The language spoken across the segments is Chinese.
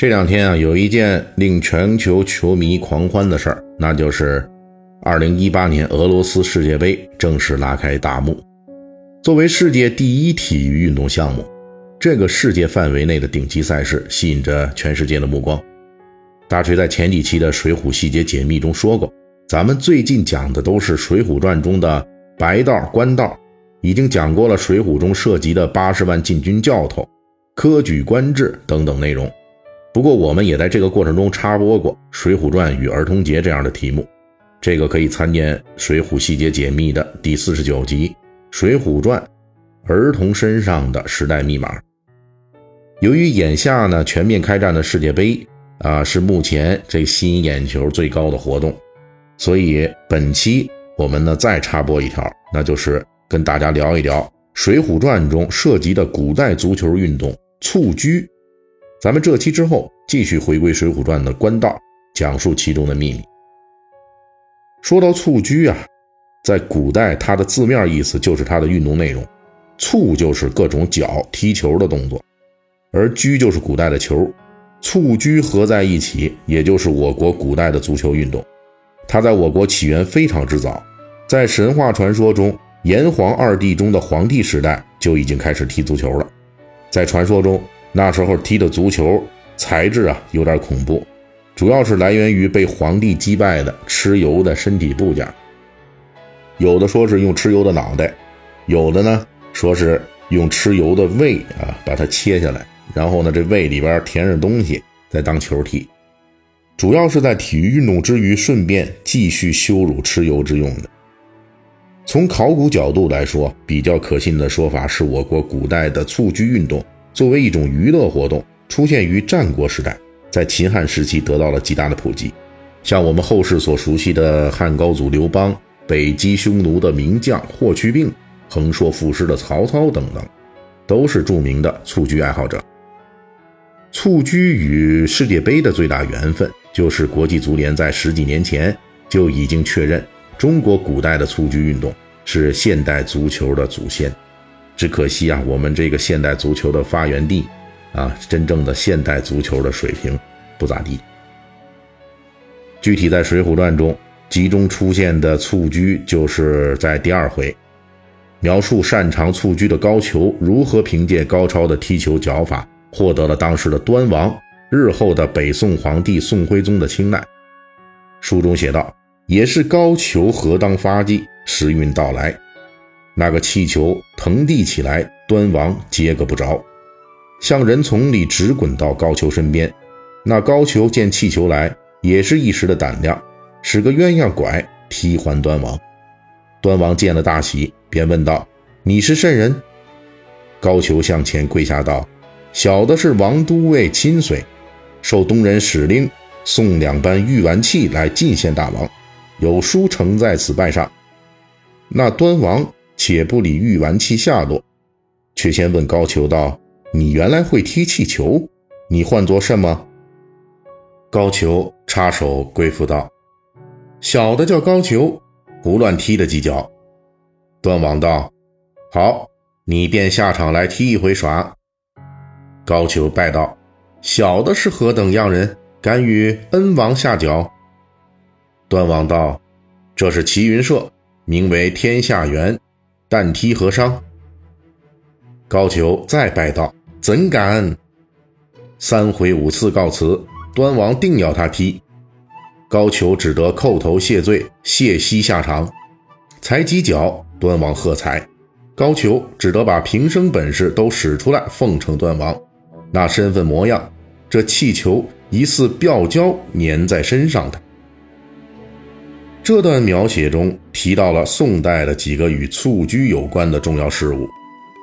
这两天啊，有一件令全球球迷狂欢的事儿，那就是2018年俄罗斯世界杯正式拉开大幕。作为世界第一体育运动项目，这个世界范围内的顶级赛事吸引着全世界的目光。大锤在前几期的《水浒细节解密》中说过，咱们最近讲的都是《水浒传》中的白道、官道，已经讲过了《水浒》中涉及的八十万禁军教头、科举官制等等内容。不过，我们也在这个过程中插播过《水浒传与儿童节》这样的题目，这个可以参见《水浒细节解密》的第四十九集《水浒传：儿童身上的时代密码》。由于眼下呢全面开战的世界杯啊是目前这吸引眼球最高的活动，所以本期我们呢再插播一条，那就是跟大家聊一聊《水浒传》中涉及的古代足球运动蹴鞠。咱们这期之后继续回归《水浒传》的官道，讲述其中的秘密。说到蹴鞠啊，在古代它的字面意思就是它的运动内容，蹴就是各种脚踢球的动作，而鞠就是古代的球，蹴鞠合在一起，也就是我国古代的足球运动。它在我国起源非常之早，在神话传说中，炎黄二帝中的黄帝时代就已经开始踢足球了，在传说中。那时候踢的足球材质啊有点恐怖，主要是来源于被皇帝击败的蚩尤的身体部件。有的说是用蚩尤的脑袋，有的呢说是用蚩尤的胃啊把它切下来，然后呢这胃里边填上东西再当球踢，主要是在体育运动之余顺便继续羞辱蚩尤之用的。从考古角度来说，比较可信的说法是我国古代的蹴鞠运动。作为一种娱乐活动，出现于战国时代，在秦汉时期得到了极大的普及。像我们后世所熟悉的汉高祖刘邦、北击匈奴的名将霍去病、横槊赋诗的曹操等等，都是著名的蹴鞠爱好者。蹴鞠与世界杯的最大缘分，就是国际足联在十几年前就已经确认，中国古代的蹴鞠运动是现代足球的祖先。只可惜啊，我们这个现代足球的发源地，啊，真正的现代足球的水平不咋地。具体在《水浒传》中集中出现的蹴鞠，就是在第二回，描述擅长蹴鞠的高俅如何凭借高超的踢球脚法，获得了当时的端王，日后的北宋皇帝宋徽宗的青睐。书中写道：“也是高俅何当发迹，时运到来。”那个气球腾地起来，端王接个不着，向人丛里直滚到高俅身边。那高俅见气球来，也是一时的胆量，使个鸳鸯拐踢还端王。端王见了大喜，便问道：“你是甚人？”高俅向前跪下道：“小的是王都尉亲随，受东人使令送两般玉丸器来进献大王，有书呈在此拜上。”那端王。且不理玉丸器下落，却先问高俅道：“你原来会踢气球？你唤作什么？”高俅插手归附道：“小的叫高俅，胡乱踢了几脚。”端王道：“好，你便下场来踢一回耍。”高俅拜道：“小的是何等样人，敢与恩王下脚？”端王道：“这是齐云社，名为天下园。”但踢何伤？高俅再拜道：“怎敢！”三回五次告辞，端王定要他踢，高俅只得叩头谢罪，谢膝下场。才几脚，端王喝彩，高俅只得把平生本事都使出来奉承端王。那身份模样，这气球疑似吊胶粘在身上的。这段描写中提到了宋代的几个与蹴鞠有关的重要事物，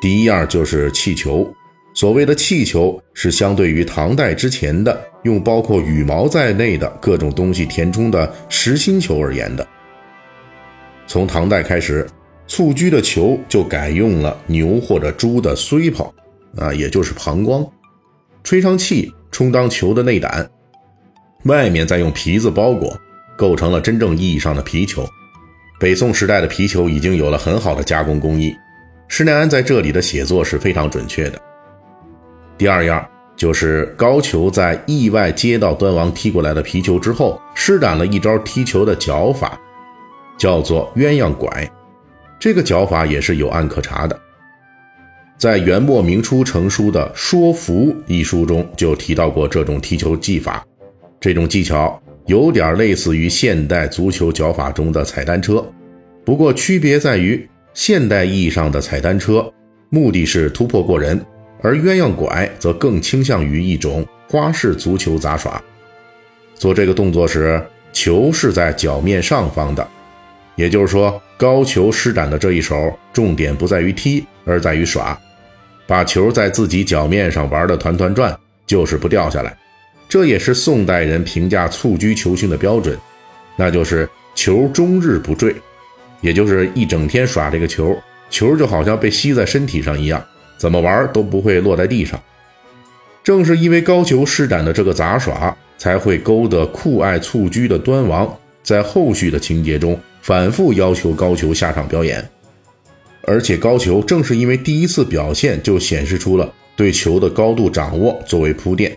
第一样就是气球，所谓的气球是相对于唐代之前的用包括羽毛在内的各种东西填充的实心球而言的。从唐代开始，蹴鞠的球就改用了牛或者猪的髓泡，啊，也就是膀胱，吹上气充当球的内胆，外面再用皮子包裹，构成了真正意义上的皮球。北宋时代的皮球已经有了很好的加工工艺，施耐庵在这里的写作是非常准确的。第二样就是高俅在意外接到端王踢过来的皮球之后，施展了一招踢球的脚法，叫做鸳鸯拐。这个脚法也是有案可查的，在元末明初成书的《说服》一书中就提到过这种踢球技法。这种技巧有点类似于现代足球脚法中的踩单车，不过区别在于现代意义上的踩单车目的是突破过人。而鸳鸯拐则更倾向于一种花式足球杂耍。做这个动作时，球是在脚面上方的，也就是说，高俅施展的这一手重点不在于踢，而在于耍，把球在自己脚面上玩的团团转，就是不掉下来。这也是宋代人评价蹴鞠球星的标准，那就是球终日不坠，也就是一整天耍这个球，球就好像被吸在身体上一样。怎么玩都不会落在地上。正是因为高俅施展的这个杂耍，才会勾得酷爱蹴鞠的端王在后续的情节中反复要求高俅下场表演。而且高俅正是因为第一次表现就显示出了对球的高度掌握作为铺垫，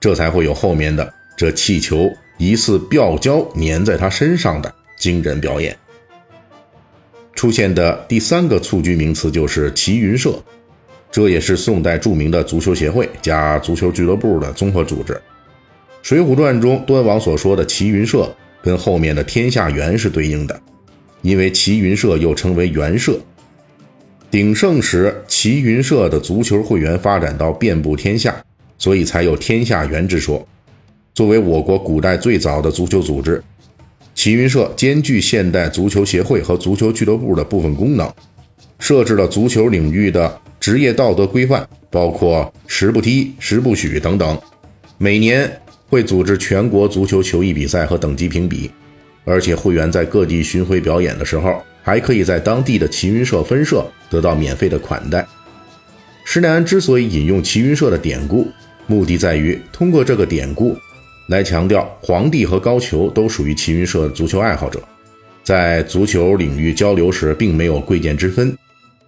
这才会有后面的这气球疑似吊胶粘在他身上的惊人表演。出现的第三个蹴鞠名词就是齐云社。这也是宋代著名的足球协会加足球俱乐部的综合组织。《水浒传》中端王所说的齐云社，跟后面的天下元是对应的，因为齐云社又称为元社。鼎盛时，齐云社的足球会员发展到遍布天下，所以才有天下元之说。作为我国古代最早的足球组织，齐云社兼具现代足球协会和足球俱乐部的部分功能，设置了足球领域的。职业道德规范包括“十不踢”“十不许”等等。每年会组织全国足球球艺比赛和等级评比，而且会员在各地巡回表演的时候，还可以在当地的齐云社分社得到免费的款待。施耐庵之所以引用齐云社的典故，目的在于通过这个典故来强调皇帝和高俅都属于齐云社足球爱好者，在足球领域交流时并没有贵贱之分。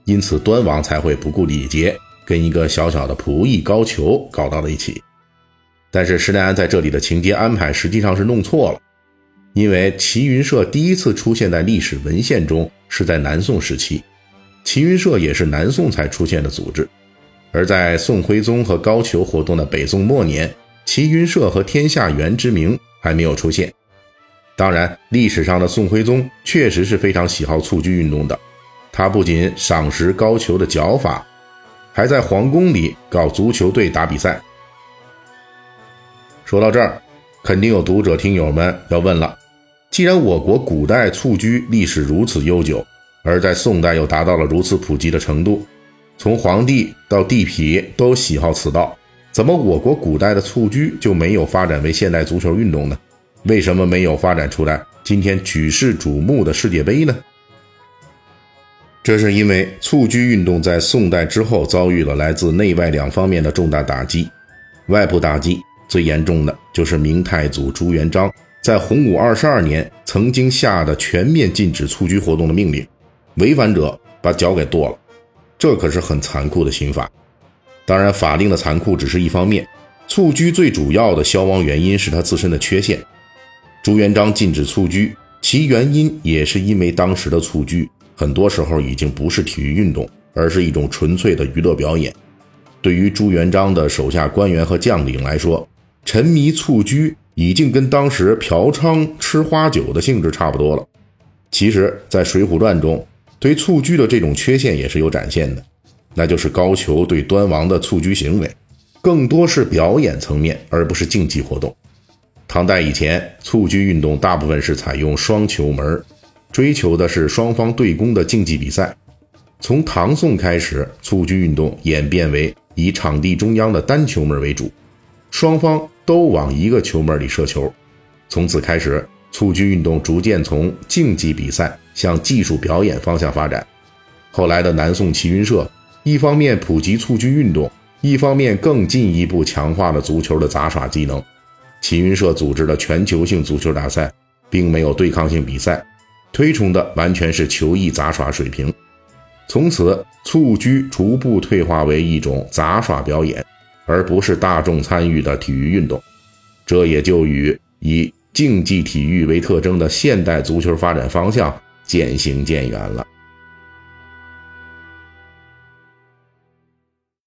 因此，端王才会不顾礼节，跟一个小小的仆役高俅搞到了一起。但是，施耐庵在这里的情节安排实际上是弄错了，因为齐云社第一次出现在历史文献中是在南宋时期，齐云社也是南宋才出现的组织。而在宋徽宗和高俅活动的北宋末年，齐云社和天下元之名还没有出现。当然，历史上的宋徽宗确实是非常喜好蹴鞠运动的。他不仅赏识高俅的脚法，还在皇宫里搞足球队打比赛。说到这儿，肯定有读者听友们要问了：既然我国古代蹴鞠历史如此悠久，而在宋代又达到了如此普及的程度，从皇帝到地痞都喜好此道，怎么我国古代的蹴鞠就没有发展为现代足球运动呢？为什么没有发展出来今天举世瞩目的世界杯呢？这是因为蹴鞠运动在宋代之后遭遇了来自内外两方面的重大打击。外部打击最严重的就是明太祖朱元璋在洪武二十二年曾经下的全面禁止蹴鞠活动的命令，违反者把脚给剁了。这可是很残酷的刑罚。当然，法令的残酷只是一方面，蹴鞠最主要的消亡原因是它自身的缺陷。朱元璋禁止蹴鞠，其原因也是因为当时的蹴鞠。很多时候已经不是体育运动，而是一种纯粹的娱乐表演。对于朱元璋的手下官员和将领来说，沉迷蹴鞠已经跟当时嫖娼吃花酒的性质差不多了。其实，在《水浒传》中，对蹴鞠的这种缺陷也是有展现的，那就是高俅对端王的蹴鞠行为，更多是表演层面，而不是竞技活动。唐代以前，蹴鞠运动大部分是采用双球门。追求的是双方对攻的竞技比赛。从唐宋开始，蹴鞠运动演变为以场地中央的单球门为主，双方都往一个球门里射球。从此开始，蹴鞠运动逐渐从竞技比赛向技术表演方向发展。后来的南宋齐云社，一方面普及蹴鞠运动，一方面更进一步强化了足球的杂耍技能。齐云社组织的全球性足球大赛，并没有对抗性比赛，推崇的完全是球艺杂耍水平。从此，蹴鞠逐步退化为一种杂耍表演，而不是大众参与的体育运动。这也就与以竞技体育为特征的现代足球发展方向渐行渐远了。